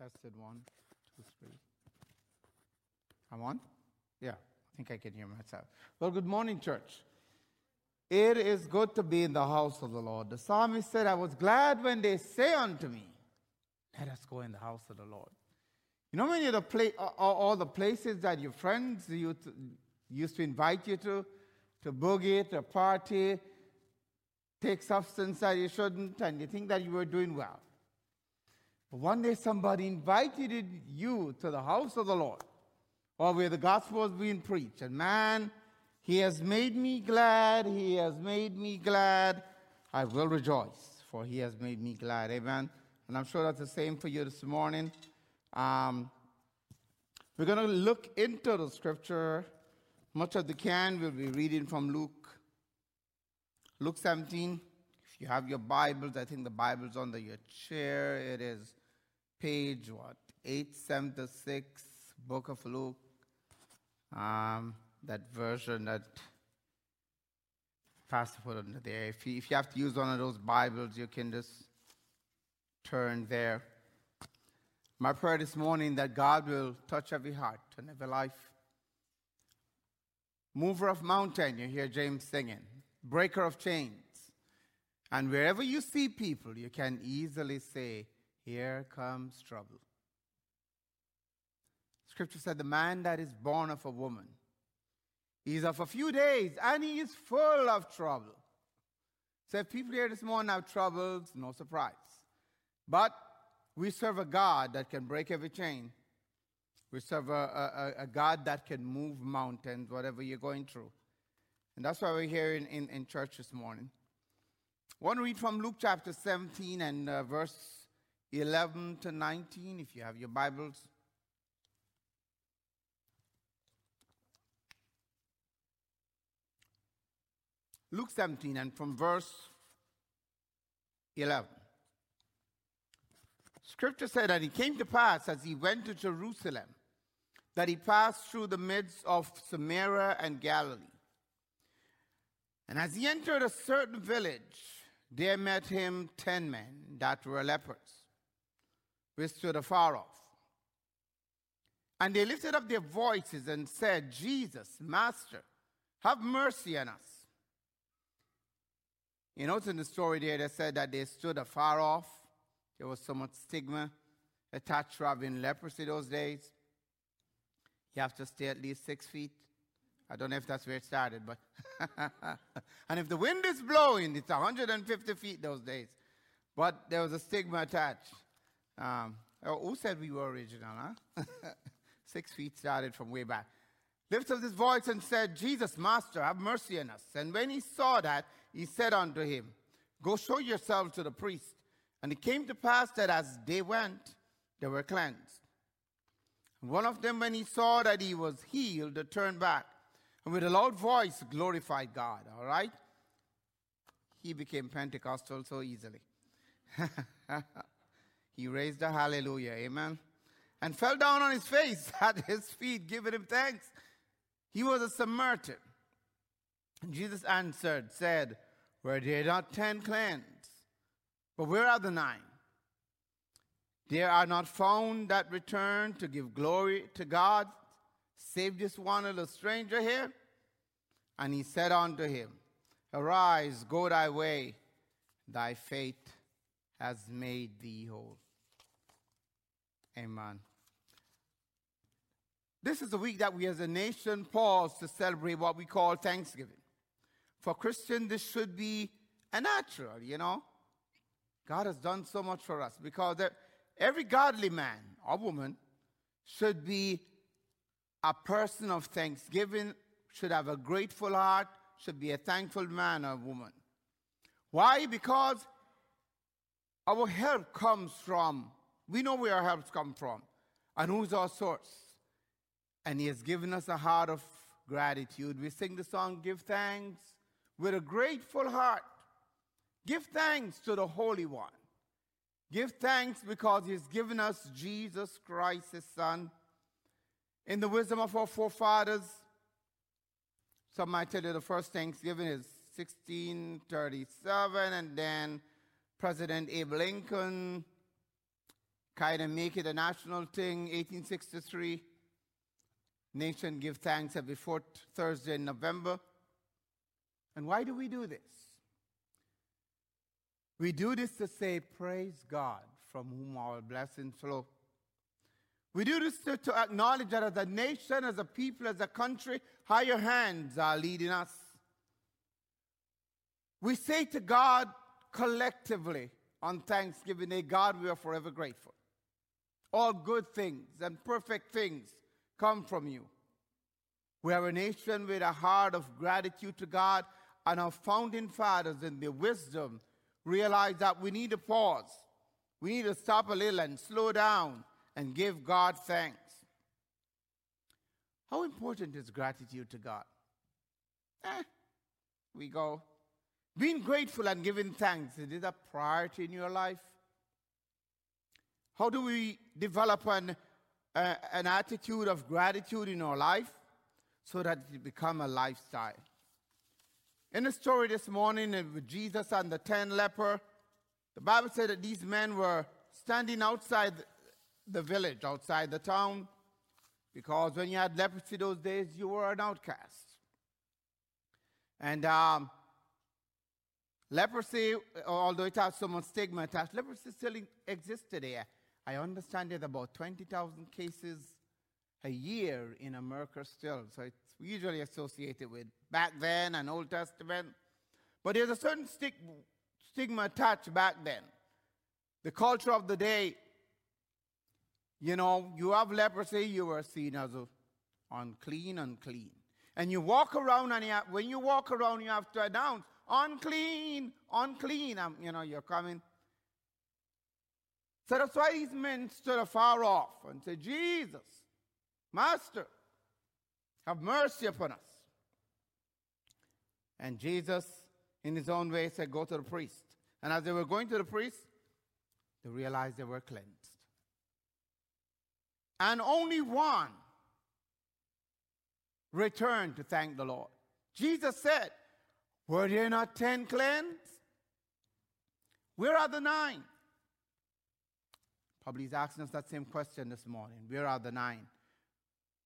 Tested one, two, three. I'm on? Yeah, I think I can hear myself. Well, good morning, church. It is good to be in the house of the Lord. The psalmist said, I was glad when they say unto me, Let us go in the house of the Lord. You know, when you're the play, all, the places that your friends used to invite you to, to boogie, to party, take substance that you shouldn't, and you think that you were doing well. But one day somebody invited you to the house of the Lord, or where the gospel was being preached. And man, he has made me glad. He has made me glad. I will rejoice, for he has made me glad. Amen. And I'm sure that's the same for you this morning. Um, we're going to look into the scripture. Much of the can we'll be reading from Luke. Luke 17. If you have your Bibles, I think the Bible's under your chair. It is page what 876 book of luke um, that version that pastor put under there. If you, if you have to use one of those bibles you can just turn there. My prayer this morning that god will touch every heart and every life. Mover of mountain you hear james singing. Breaker of chains. And wherever you see people you can easily say here comes trouble. Scripture said, The man that is born of a woman is of a few days and he is full of trouble. So if people here this morning have troubles, no surprise. But we serve a God that can break every chain. We serve a, a, a God that can move mountains, whatever you're going through. And that's why we're here in, in, in church this morning. I want to read from Luke chapter 17 and uh, verse 11 to 19, if you have your Bibles. Luke 17 and from verse 11. Scripture said that it came to pass as he went to Jerusalem that he passed through the midst of Samaria and Galilee. And as he entered a certain village, there met him ten men that were lepers which stood afar off. And they lifted up their voices and said, Jesus, Master, have mercy on us. You notice in the story there, they said that they stood afar off. There was so much stigma attached to having leprosy those days. You have to stay at least six feet. I don't know if that's where it started, but. and if the wind is blowing, it's 150 feet those days. But there was a stigma attached. Um, oh, who said we were original, huh? Six feet started from way back. Lifted up his voice and said, Jesus, Master, have mercy on us. And when he saw that, he said unto him, Go show yourself to the priest. And it came to pass that as they went, they were cleansed. One of them, when he saw that he was healed, turned back and with a loud voice glorified God. All right? He became Pentecostal so easily. He raised a hallelujah, amen, and fell down on his face at his feet, giving him thanks. He was a Samaritan. And Jesus answered, said, Were there not ten cleansed? But where are the nine? There are not found that return to give glory to God, save this one little stranger here. And he said unto him, Arise, go thy way, thy faith has made thee whole. Amen. This is a week that we as a nation pause to celebrate what we call Thanksgiving. For Christians, this should be a natural, you know. God has done so much for us because every godly man or woman should be a person of thanksgiving, should have a grateful heart, should be a thankful man or woman. Why? Because our help comes from we know where our helps come from and who's our source. And He has given us a heart of gratitude. We sing the song, Give Thanks, with a grateful heart. Give thanks to the Holy One. Give thanks because He's given us Jesus Christ, His Son. In the wisdom of our forefathers, some might tell you the first Thanksgiving is 1637, and then President Abe Lincoln kind of make it a national thing, 1863. Nation give thanks every fourth Thursday in November. And why do we do this? We do this to say, Praise God, from whom our blessings flow. We do this to, to acknowledge that as a nation, as a people, as a country, higher hands are leading us. We say to God collectively on Thanksgiving Day, God, we are forever grateful. All good things and perfect things come from you. We are a nation with a heart of gratitude to God, and our founding fathers, in their wisdom, realized that we need to pause. We need to stop a little and slow down and give God thanks. How important is gratitude to God? Eh, we go. Being grateful and giving thanks, is it a priority in your life? How do we develop an, uh, an attitude of gratitude in our life so that it become a lifestyle? In the story this morning with Jesus and the ten leper, the Bible said that these men were standing outside the village, outside the town, because when you had leprosy those days, you were an outcast. And um, leprosy, although it has some stigma attached, leprosy still exists today. I understand there's about 20,000 cases a year in America still. So it's usually associated with back then and Old Testament. But there's a certain stigma attached back then. The culture of the day, you know, you have leprosy, you were seen as unclean, unclean. And you walk around, and you have, when you walk around, you have to announce, unclean, unclean. Um, you know, you're coming. So that's why these men stood afar off and said, Jesus, Master, have mercy upon us. And Jesus, in his own way, said, Go to the priest. And as they were going to the priest, they realized they were cleansed. And only one returned to thank the Lord. Jesus said, Were there not ten cleansed? Where are the nine? Probably he's asking us that same question this morning. Where are the nine?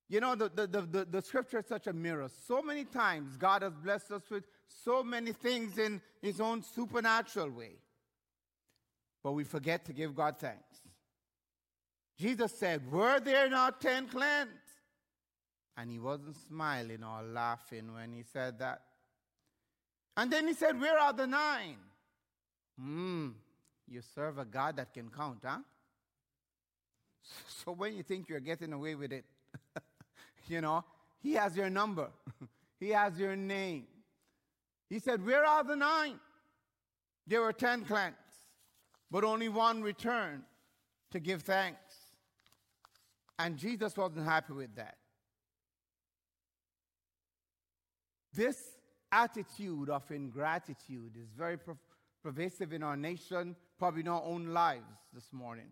You know, the, the, the, the, scripture is such a mirror. So many times God has blessed us with so many things in his own supernatural way. But we forget to give God thanks. Jesus said, Were there not ten cleansed? And he wasn't smiling or laughing when he said that. And then he said, Where are the nine? Hmm, you serve a God that can count, huh? So when you think you're getting away with it, you know, he has your number, he has your name. He said, Where are the nine? There were ten clans, but only one returned to give thanks. And Jesus wasn't happy with that. This attitude of ingratitude is very pervasive in our nation, probably in our own lives this morning.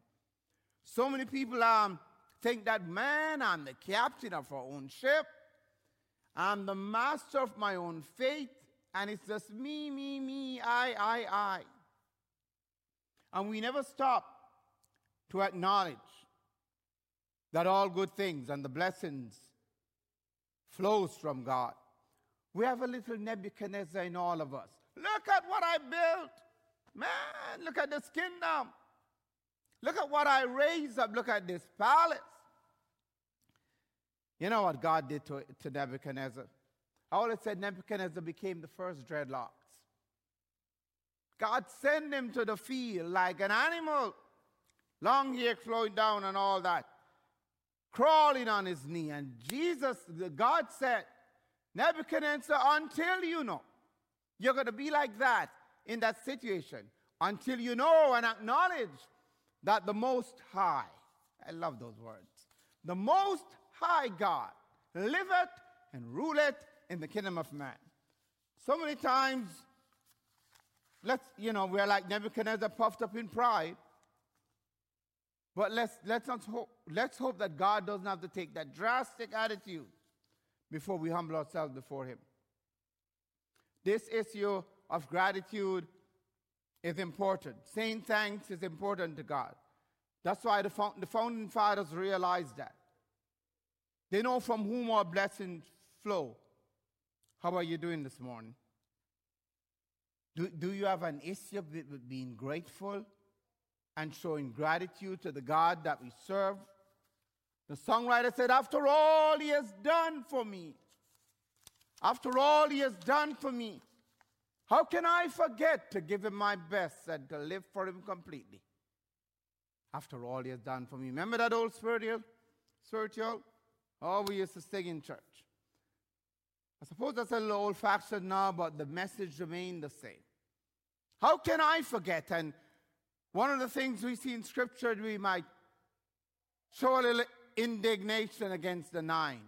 So many people um, think that, man, I'm the captain of our own ship. I'm the master of my own fate. And it's just me, me, me, I, I, I. And we never stop to acknowledge that all good things and the blessings flows from God. We have a little Nebuchadnezzar in all of us. Look at what I built. Man, look at this kingdom. Look at what I raised up. Look at this palace. You know what God did to, to Nebuchadnezzar? I always said Nebuchadnezzar became the first dreadlocks. God sent him to the field like an animal, long hair flowing down and all that, crawling on his knee. And Jesus, God said, Nebuchadnezzar, until you know, you're going to be like that in that situation, until you know and acknowledge that the Most High, I love those words, the Most High God liveth and ruleth in the kingdom of man. So many times, let's, you know, we're like Nebuchadnezzar puffed up in pride. But let's, let's, not hope, let's hope that God doesn't have to take that drastic attitude before we humble ourselves before Him. This issue of gratitude is important. Saying thanks is important to God. That's why the, the founding fathers realized that. They know from whom our blessings flow. How are you doing this morning? Do, do you have an issue with being grateful and showing gratitude to the God that we serve? The songwriter said, After all he has done for me, after all he has done for me, how can I forget to give him my best and to live for him completely? After all he has done for me. Remember that old spiritual? Spiritual? Oh, we used to sing in church. I suppose that's a little old fashioned now, but the message remained the same. How can I forget? And one of the things we see in Scripture, we might show a little indignation against the nine.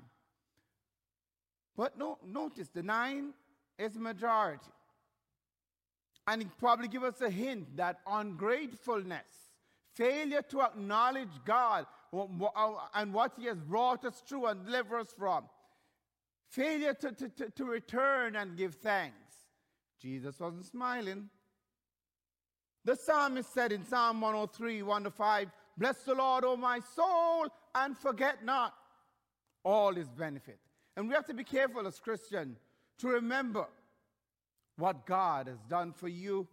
But no, notice the nine is majority. And it probably give us a hint that ungratefulness, failure to acknowledge God uh, and what He has brought us through and delivered us from, failure to, to, to, to return and give thanks. Jesus wasn't smiling. The psalmist said in Psalm 103, 1 to 5, Bless the Lord, O my soul, and forget not all his benefit. And we have to be careful as Christians to remember what God has done for you.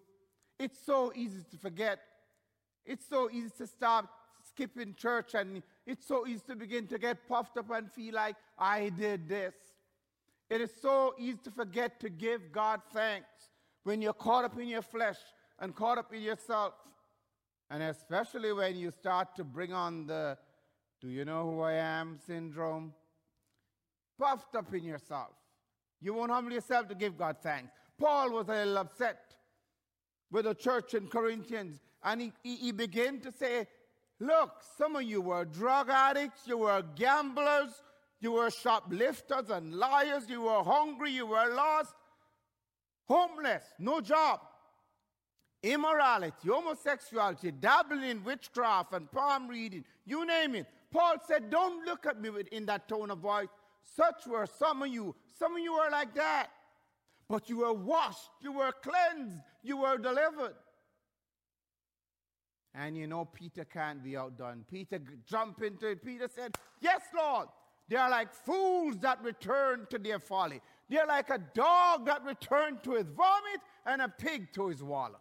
It's so easy to forget. It's so easy to stop skipping church, and it's so easy to begin to get puffed up and feel like I did this. It is so easy to forget to give God thanks when you're caught up in your flesh and caught up in yourself. And especially when you start to bring on the do you know who I am syndrome, puffed up in yourself. You won't humble yourself to give God thanks. Paul was a little upset with the church in Corinthians, and he, he, began to say, Look, some of you were drug addicts, you were gamblers, you were shoplifters and liars, you were hungry, you were lost, homeless, no job immorality, homosexuality, dabbling in witchcraft and palm reading, you name it. Paul said, Don't look at me with in that tone of voice. Such were some of you. Some of you were like that. But you were washed, you were cleansed, you were delivered. And you know, Peter can't be outdone. Peter jumped into it. Peter said, Yes, Lord. They are like fools that return to their folly. They're like a dog that returned to his vomit and a pig to his wallow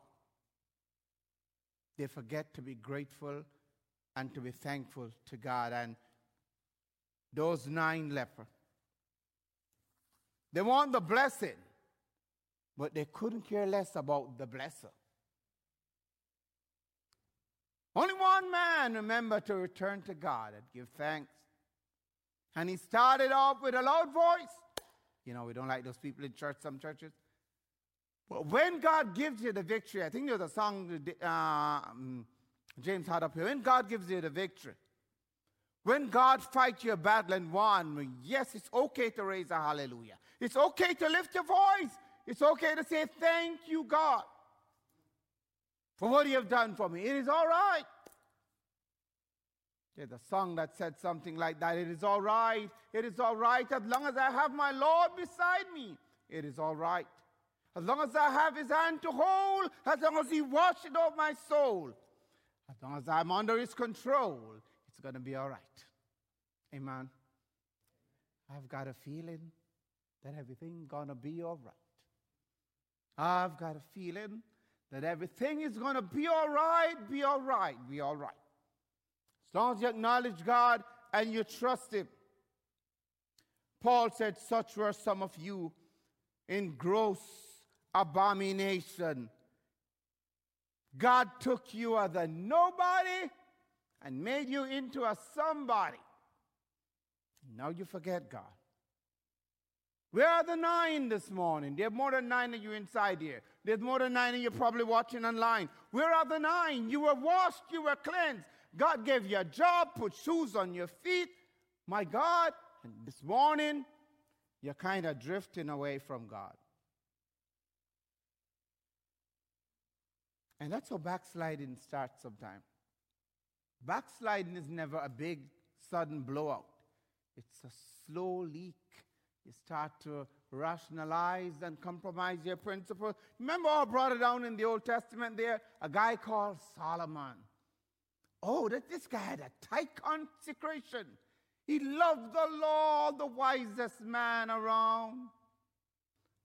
they forget to be grateful and to be thankful to God. And those nine lepers, they want the blessing, but they couldn't care less about the blesser. Only one man remembered to return to God and give thanks. And he started off with a loud voice. You know, we don't like those people in church, some churches. But when God gives you the victory, I think there's a song uh, um, James had up here. When God gives you the victory, when God fights your battle and won, yes, it's okay to raise a hallelujah. It's okay to lift your voice. It's okay to say, Thank you, God, for what you have done for me. It is all right. There's a song that said something like that. It is all right. It is all right as long as I have my Lord beside me. It is all right. As long as I have his hand to hold, as long as he watches over my soul, as long as I'm under his control, it's going to be all right. Amen. I've got a feeling that everything's going to be all right. I've got a feeling that everything is going to be all right, be all right, be all right. As long as you acknowledge God and you trust Him. Paul said, Such were some of you in gross abomination. God took you as a nobody and made you into a somebody. Now you forget God. Where are the nine this morning? There are more than nine of you inside here. There's more than nine of you probably watching online. Where are the nine? You were washed, you were cleansed. God gave you a job, put shoes on your feet. My God, and this morning, you're kind of drifting away from God. And that's how backsliding starts sometimes. Backsliding is never a big, sudden blowout, it's a slow leak. You start to rationalize and compromise your principles. Remember, I brought it down in the Old Testament there? A guy called Solomon. Oh, that this guy had a tight consecration. He loved the law, the wisest man around.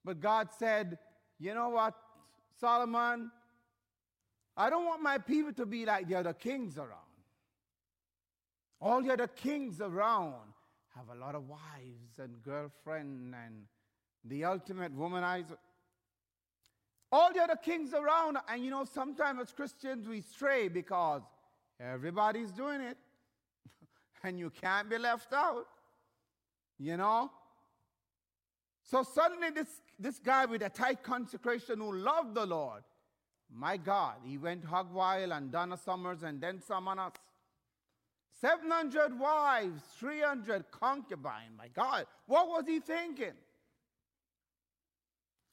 But God said, You know what, Solomon? I don't want my people to be like the other kings around. All the other kings around have a lot of wives and girlfriends and the ultimate womanizer. All the other kings around, and you know, sometimes as Christians we stray because everybody's doing it, and you can't be left out. You know? So suddenly, this, this guy with a tight consecration who loved the Lord, my God, he went hog wild and Donna Summers and then someone. 700 wives, 300 concubines. My God, what was he thinking?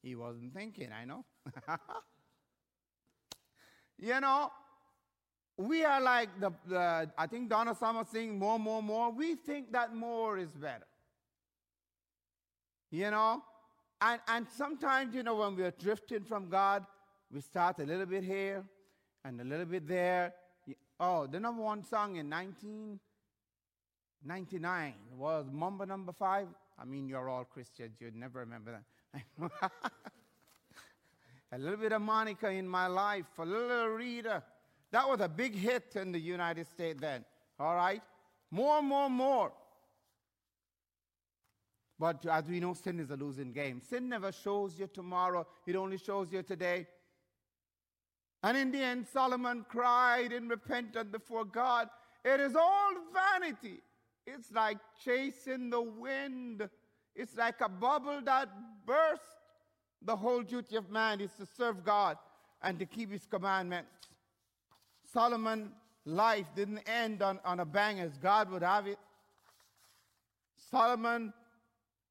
He wasn't thinking, I know. you know, we are like the, the I think Donna Summer saying more, more, more. We think that more is better. You know? And, and sometimes, you know, when we're drifting from God, we start a little bit here and a little bit there. Oh, the number one song in 1999 was Mambo number five. I mean, you're all Christians, you'd never remember that. a little bit of Monica in my life, a little Rita. That was a big hit in the United States then. All right? More, more, more. But as we know, sin is a losing game. Sin never shows you tomorrow, it only shows you today. And in the end, Solomon cried and repented before God. It is all vanity. It's like chasing the wind. It's like a bubble that bursts. The whole duty of man is to serve God and to keep his commandments. Solomon's life didn't end on, on a bang as God would have it. Solomon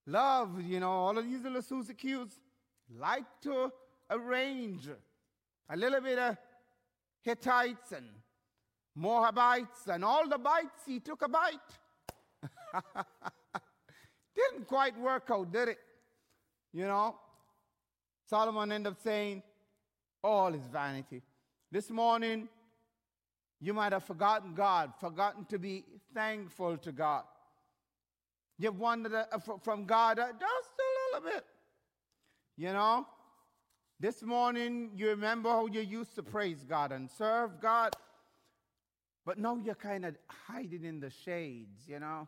loved, you know, all of these little Susie liked to arrange a little bit of Hittites and Moabites and all the bites, he took a bite. Didn't quite work out, did it? You know? Solomon ended up saying, all is vanity. This morning, you might have forgotten God, forgotten to be thankful to God. You've wandered uh, from God uh, just a little bit. You know? This morning, you remember how you used to praise God and serve God, but now you're kind of hiding in the shades, you know?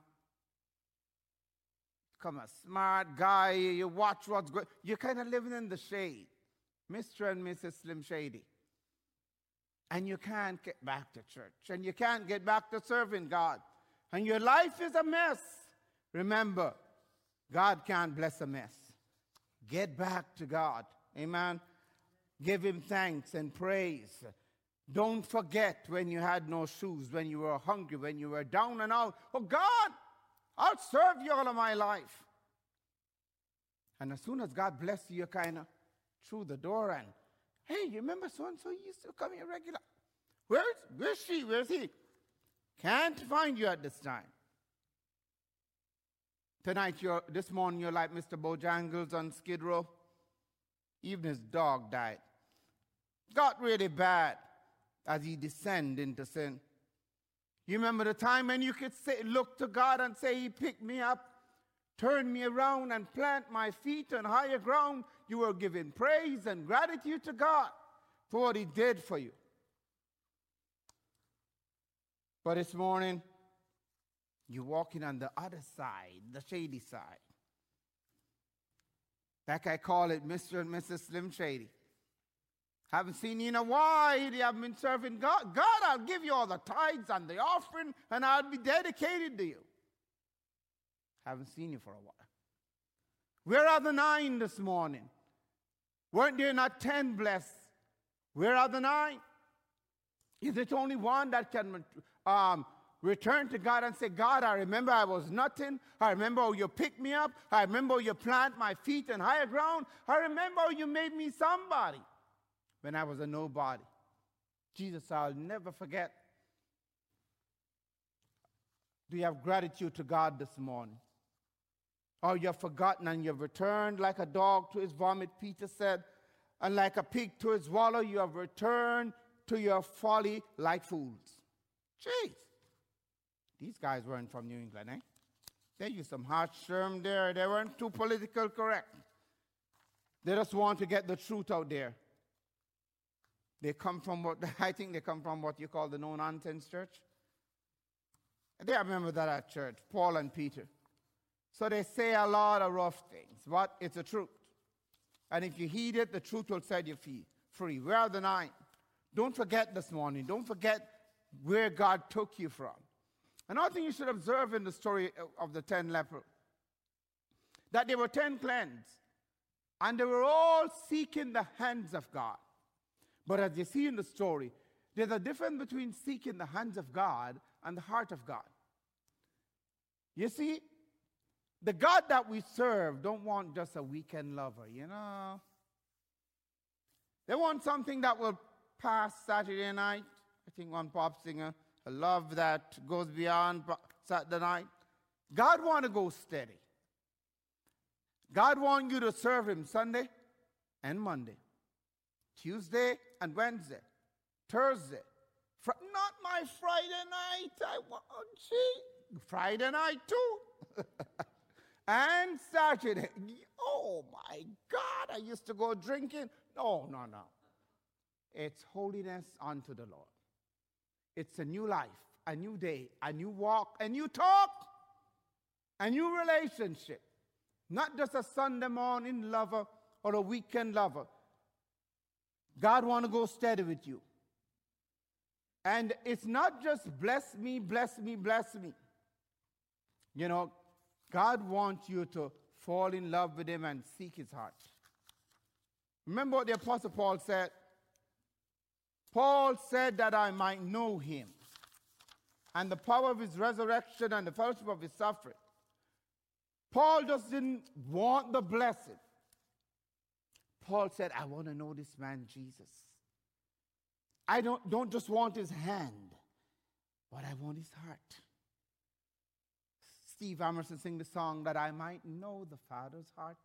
Come a smart guy, you watch what's good. You're kind of living in the shade. Mr. and Mrs. Slim Shady. And you can't get back to church, and you can't get back to serving God. And your life is a mess. Remember, God can't bless a mess. Get back to God. Amen. Give him thanks and praise. Don't forget when you had no shoes, when you were hungry, when you were down and out. Oh God, I'll serve you all of my life. And as soon as God bless you, you're kind of through the door and, hey, you remember so and so used to come here regular? Where's, where's she? Where's he? Can't find you at this time. Tonight, you're, this morning, you're like Mr. Bojangles on Skid Row. Even his dog died. Got really bad as he descended into sin. You remember the time when you could say, look to God and say, He picked me up, turned me around, and plant my feet on higher ground? You were giving praise and gratitude to God for what He did for you. But this morning, you're walking on the other side, the shady side. Like I call it Mr. and Mrs. Slim Shady. Haven't seen you in a while. You haven't been serving God. God, I'll give you all the tithes and the offering, and I'll be dedicated to you. Haven't seen you for a while. Where are the nine this morning? Weren't there not ten blessed? Where are the nine? Is it only one that can um, return to God and say, God, I remember I was nothing. I remember you picked me up. I remember you planted my feet in higher ground. I remember you made me somebody when I was a nobody. Jesus, I'll never forget. Do you have gratitude to God this morning? Or you have forgotten and you've returned like a dog to his vomit, Peter said, and like a pig to his wallow, you have returned to your folly like fools. Jeez. These guys weren't from New England, eh? They used some harsh term there. They weren't too political correct. They just want to get the truth out there. They come from what I think they come from what you call the no nonsense church. They remember that at church, Paul and Peter. So they say a lot of rough things, but it's the truth. And if you heed it, the truth will set you free. free. Where are the nine? Don't forget this morning. Don't forget where God took you from. Another thing you should observe in the story of the ten lepers that there were ten cleansed, and they were all seeking the hands of God. But as you see in the story, there's a difference between seeking the hands of God and the heart of God. You see, the God that we serve don't want just a weekend lover, you know. They want something that will pass Saturday night. I think one pop singer, a love that goes beyond Saturday night. God want to go steady. God want you to serve him Sunday and Monday, Tuesday and Wednesday, Thursday. Fr- not my Friday night. I want, see, oh, Friday night too. and Saturday. Oh my God, I used to go drinking. No, no, no. It's holiness unto the Lord. It's a new life, a new day, a new walk, a new talk, a new relationship. Not just a Sunday morning lover or a weekend lover. God want to go steady with you. And it's not just bless me, bless me, bless me. You know, God wants you to fall in love with Him and seek His heart. Remember what the Apostle Paul said? Paul said that I might know Him and the power of His resurrection and the fellowship of His suffering. Paul just didn't want the blessing. Paul said, I want to know this man, Jesus. I don't, don't just want his hand, but I want his heart. Steve Emerson sing the song that I might know the Father's heart,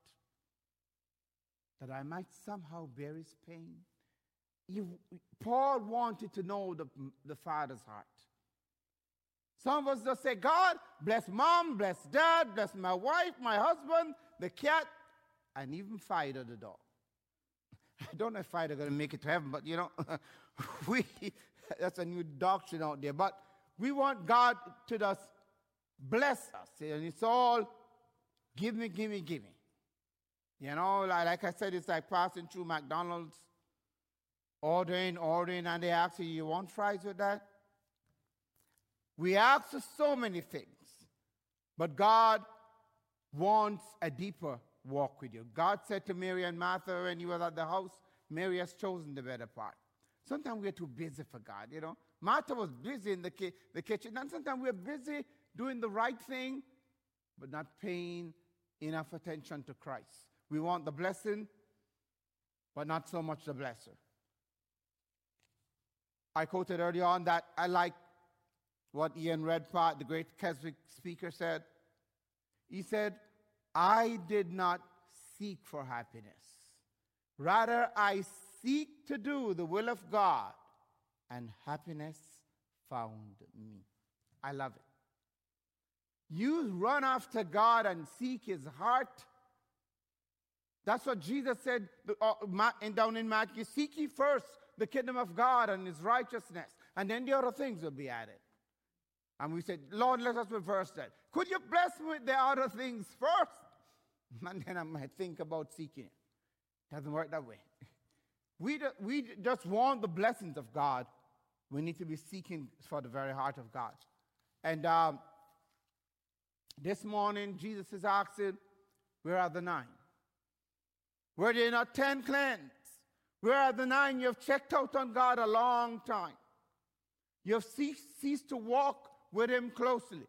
that I might somehow bear his pain. Paul wanted to know the, the Father's heart. Some of us just say, God, bless mom, bless dad, bless my wife, my husband, the cat, and even Fido the dog. I don't know if Fido going to make it to heaven, but you know, we that's a new doctrine out there. But we want God to just bless us. And it's all give me, give me, give me. You know, like, like I said, it's like passing through McDonald's, ordering, ordering, and they ask you, you want fries with that? We ask for so many things, but God wants a deeper walk with you. God said to Mary and Martha when he was at the house, Mary has chosen the better part. Sometimes we're too busy for God, you know. Martha was busy in the, ki- the kitchen, and sometimes we're busy doing the right thing, but not paying enough attention to Christ. We want the blessing, but not so much the blesser. I quoted earlier on that I like what Alan Redpath, the great Keswick speaker, said. He said, I did not seek for happiness. Rather, I seek to do the will of God, and happiness found me. I love it. You run after God and seek his heart. That's what Jesus said uh, down in Matthew Seek ye first the kingdom of God and his righteousness, and then the other things will be added. And we said, Lord, let us reverse that. Could you bless me with the other things first? And then I might think about seeking it. Doesn't work that way. We, do, we just want the blessings of God. We need to be seeking for the very heart of God. And um, this morning, Jesus is asking, Where are the nine? Were there not ten cleansed? Where are the nine? You have checked out on God a long time. You have ceased, to walk with Him closely.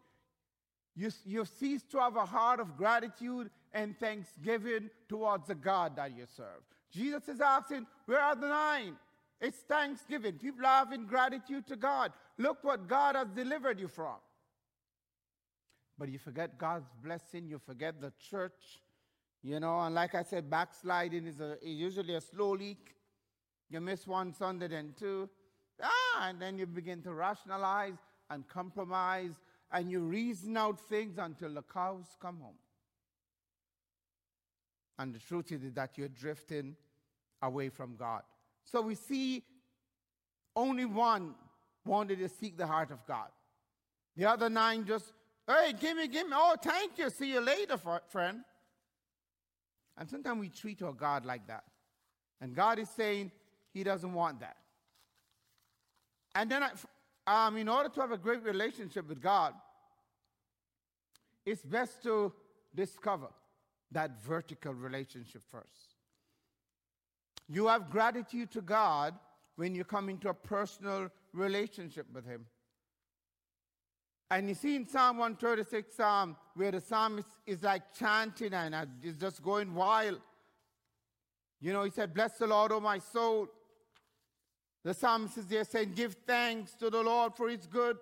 You, you have ceased to have a heart of gratitude and thanksgiving towards the God that you serve. Jesus is asking, Where are the nine? It's thanksgiving. People are having gratitude to God. Look what God has delivered you from. But you forget God's blessing, you forget the church, you know, and like I said, backsliding is, a, is usually a slow leak. You miss one Sunday, then two. Ah, and then you begin to rationalize. and compromise and you reason out things until the cows come home. And the truth is that you're drifting away from God. So we see only one wanted to seek the heart of God. The other nine just, hey, give me, give me. Oh, thank you. See you later, friend. And sometimes we treat our God like that. And God is saying he doesn't want that. And then, I, um, in order to have a great relationship with God, it's best to discover that vertical relationship first. You have gratitude to God when you come into a personal relationship with Him. And you see in Psalm 136, um, where the psalmist is like chanting and uh, is just going wild. You know, he said, Bless the Lord, O my soul. The psalmist is there saying, Give thanks to the Lord for his good,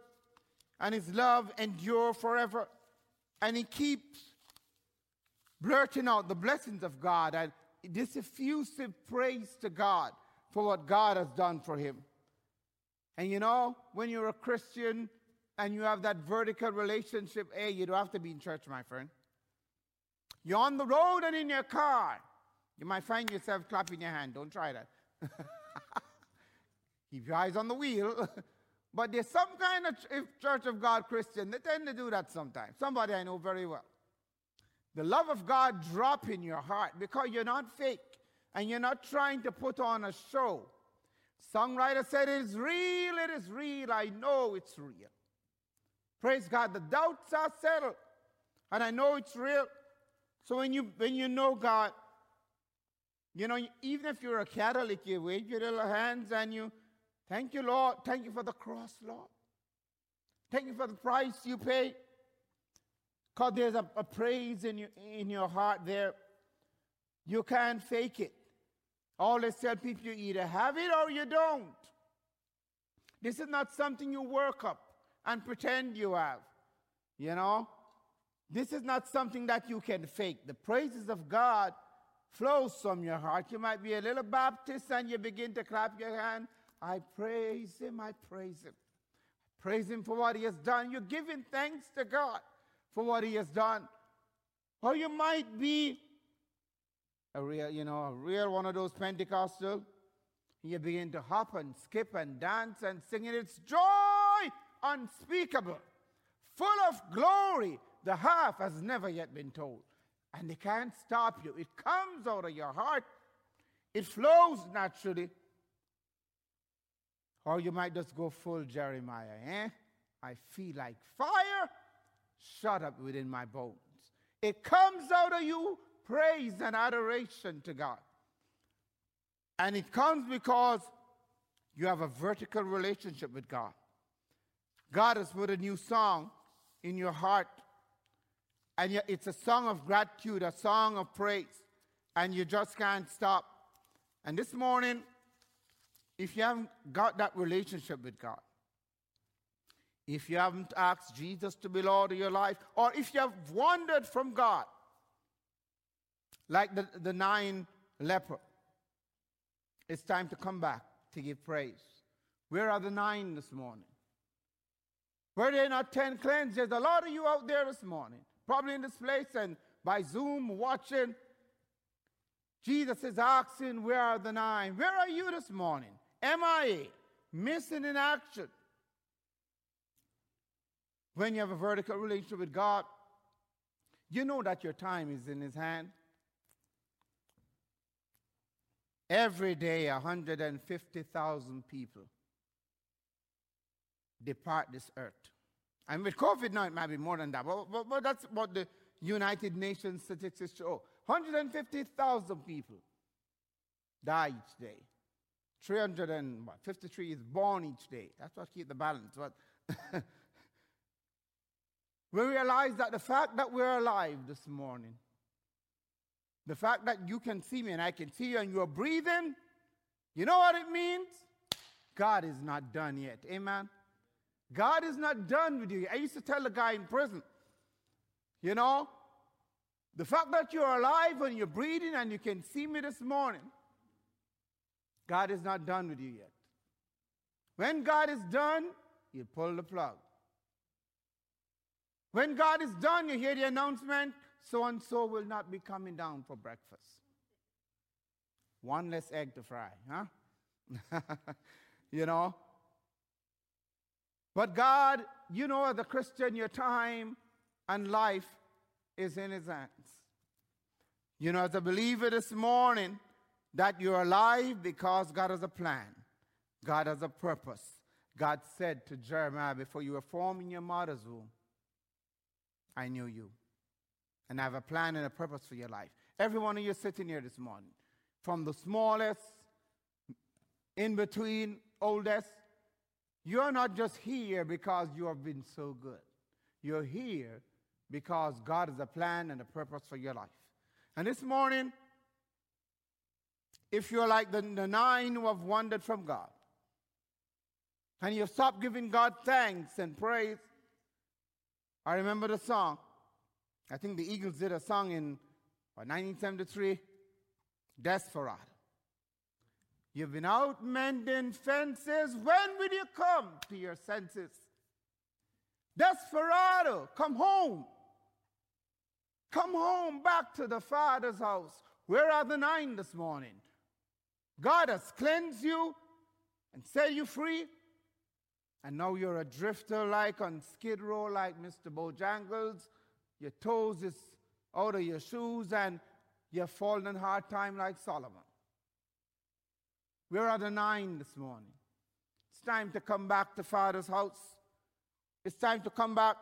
and his love endure forever. And he keeps blurting out the blessings of God and this effusive praise to God for what God has done for him. And you know, when you're a Christian and you have that vertical relationship, hey, you don't have to be in church, my friend. You're on the road and in your car. You might find yourself clapping your hand. Don't try that. Keep your eyes on the wheel. but there's some kind of Church of God Christian, they tend to do that sometimes. Somebody I know very well. The love of God drop in your heart because you're not fake and you're not trying to put on a show. Songwriter said, It is real, it is real, I know it's real. Praise God, the doubts are settled, and I know it's real. So when you when you know God, you know, even if you're a Catholic, you wave your little hands and you thank you, Lord. Thank you for the cross, Lord. Thank you for the price you paid. Because there's a, a praise in, you, in your heart there. You can't fake it. Always tell people you either have it or you don't. This is not something you work up and pretend you have. You know? This is not something that you can fake. The praises of God flows from your heart. You might be a little Baptist and you begin to clap your hand. I praise him, I praise him. Praise him for what he has done. You're giving thanks to God for what he has done. Or you might be a real, you know, a real one of those Pentecostal. You begin to hop and skip and dance and sing, and it's joy unspeakable, full of glory. The half has never yet been told. And they can't stop you. It comes out of your heart, it flows naturally. Or you might just go full Jeremiah, eh? I feel like fire shut up within my bones. It comes out of you praise and adoration to God. And it comes because you have a vertical relationship with God. God has put a new song in your heart, and it's a song of gratitude, a song of praise, and you just can't stop. And this morning, if you haven't got that relationship with God, if you haven't asked Jesus to be Lord of your life, or if you have wandered from God, like the, the nine leper, it's time to come back to give praise. Where are the nine this morning? Were there not ten cleansed? There's a lot of you out there this morning, probably in this place and by Zoom watching. Jesus is asking, Where are the nine? Where are you this morning? MIA, missing in action. When you have a vertical relationship with God, you know that your time is in His hand. Every day, 150,000 people depart this earth. And with COVID now, it might be more than that, but, but, but that's what the United Nations statistics show. 150,000 people die each day. 353 is born each day. That's what keeps the balance. But we realize that the fact that we're alive this morning, the fact that you can see me and I can see you and you're breathing, you know what it means? God is not done yet. Amen. God is not done with you. I used to tell a guy in prison, you know, the fact that you're alive and you're breathing and you can see me this morning, God is not done with you yet. When God is done, He'll pull the plug. When God is done, you hear the announcement so and so will not be coming down for breakfast. One less egg to fry, huh? you know? But God, you know, as a Christian, your time and life is in His hands. You know, as a believer this morning, that you're alive because God has a plan, God has a purpose. God said to Jeremiah, Before you were formed in your mother's womb, I knew you. And I have a plan and a purpose for your life. Every one of you sitting here this morning, from the smallest, in between, oldest, you're not just here because you have been so good. You're here because God has a plan and a purpose for your life. And this morning, if you're like the, the nine who have wandered from God, and you stop giving God thanks and praise, I remember the song. I think the Eagles did a song in what, 1973, Desperado. You've been out mending fences. When will you come to your senses? Desperado, come home. Come home back to the Father's house. Where are the nine this morning? God has cleansed you and set you free. And now you're a drifter like on Skid Row, like Mr. Bojangles. Your toes is out of your shoes and you're falling hard time like Solomon. Where are at the nine this morning? It's time to come back to Father's house. It's time to come back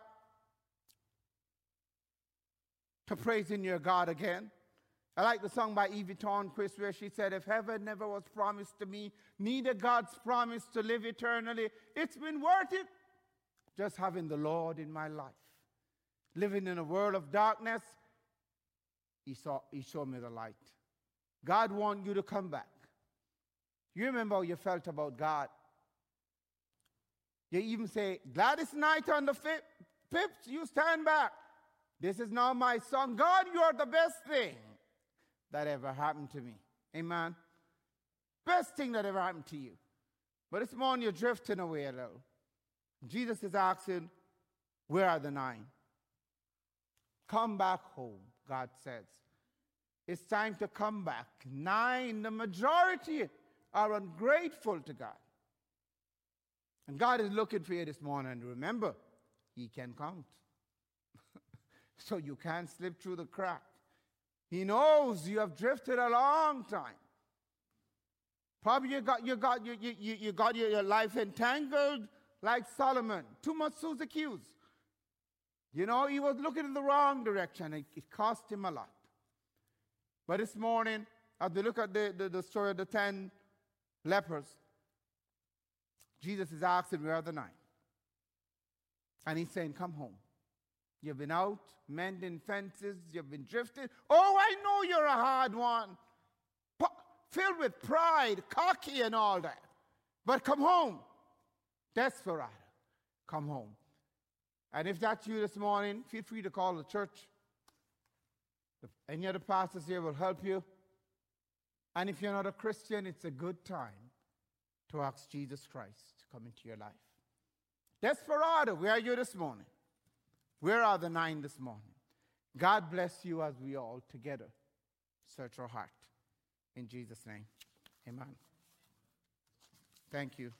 to praising your God again. I like the song by Evie Tornquist where she said, If heaven never was promised to me, neither God's promise to live eternally, it's been worth it just having the Lord in my life. Living in a world of darkness, he, saw, he showed me the light. God wants you to come back. You remember how you felt about God. You even say, Gladys Knight on the pips, you stand back. This is now my song. God, you are the best thing that ever happened to me. Amen. Best thing that ever happened to you. But this morning you're drifting away a little. Jesus is asking, Where are the nine? Come back home, God says. It's time to come back. Nine, the majority are ungrateful to God. And God is looking for you this morning. Remember, He can count. so you can't slip through the crack. He knows you have drifted a long time. Probably you got, you got, you, you, you got your, your life entangled like Solomon. Too much Susie Q's. You know, he was looking in the wrong direction. It, it cost him a lot. But this morning, as we look at the, the, the story of the ten lepers, Jesus is asking, Where are the nine? And he's saying, Come home. You've been out mending fences, you've been drifting. Oh, I know you're a hard one. P- filled with pride, cocky, and all that. But come home. Desperado. Come home. And if that's you this morning, feel free to call the church. Any other pastors here will help you. And if you're not a Christian, it's a good time to ask Jesus Christ to come into your life. Desperado, where are you this morning? Where are the nine this morning? God bless you as we all together search our heart. In Jesus' name, amen. Thank you.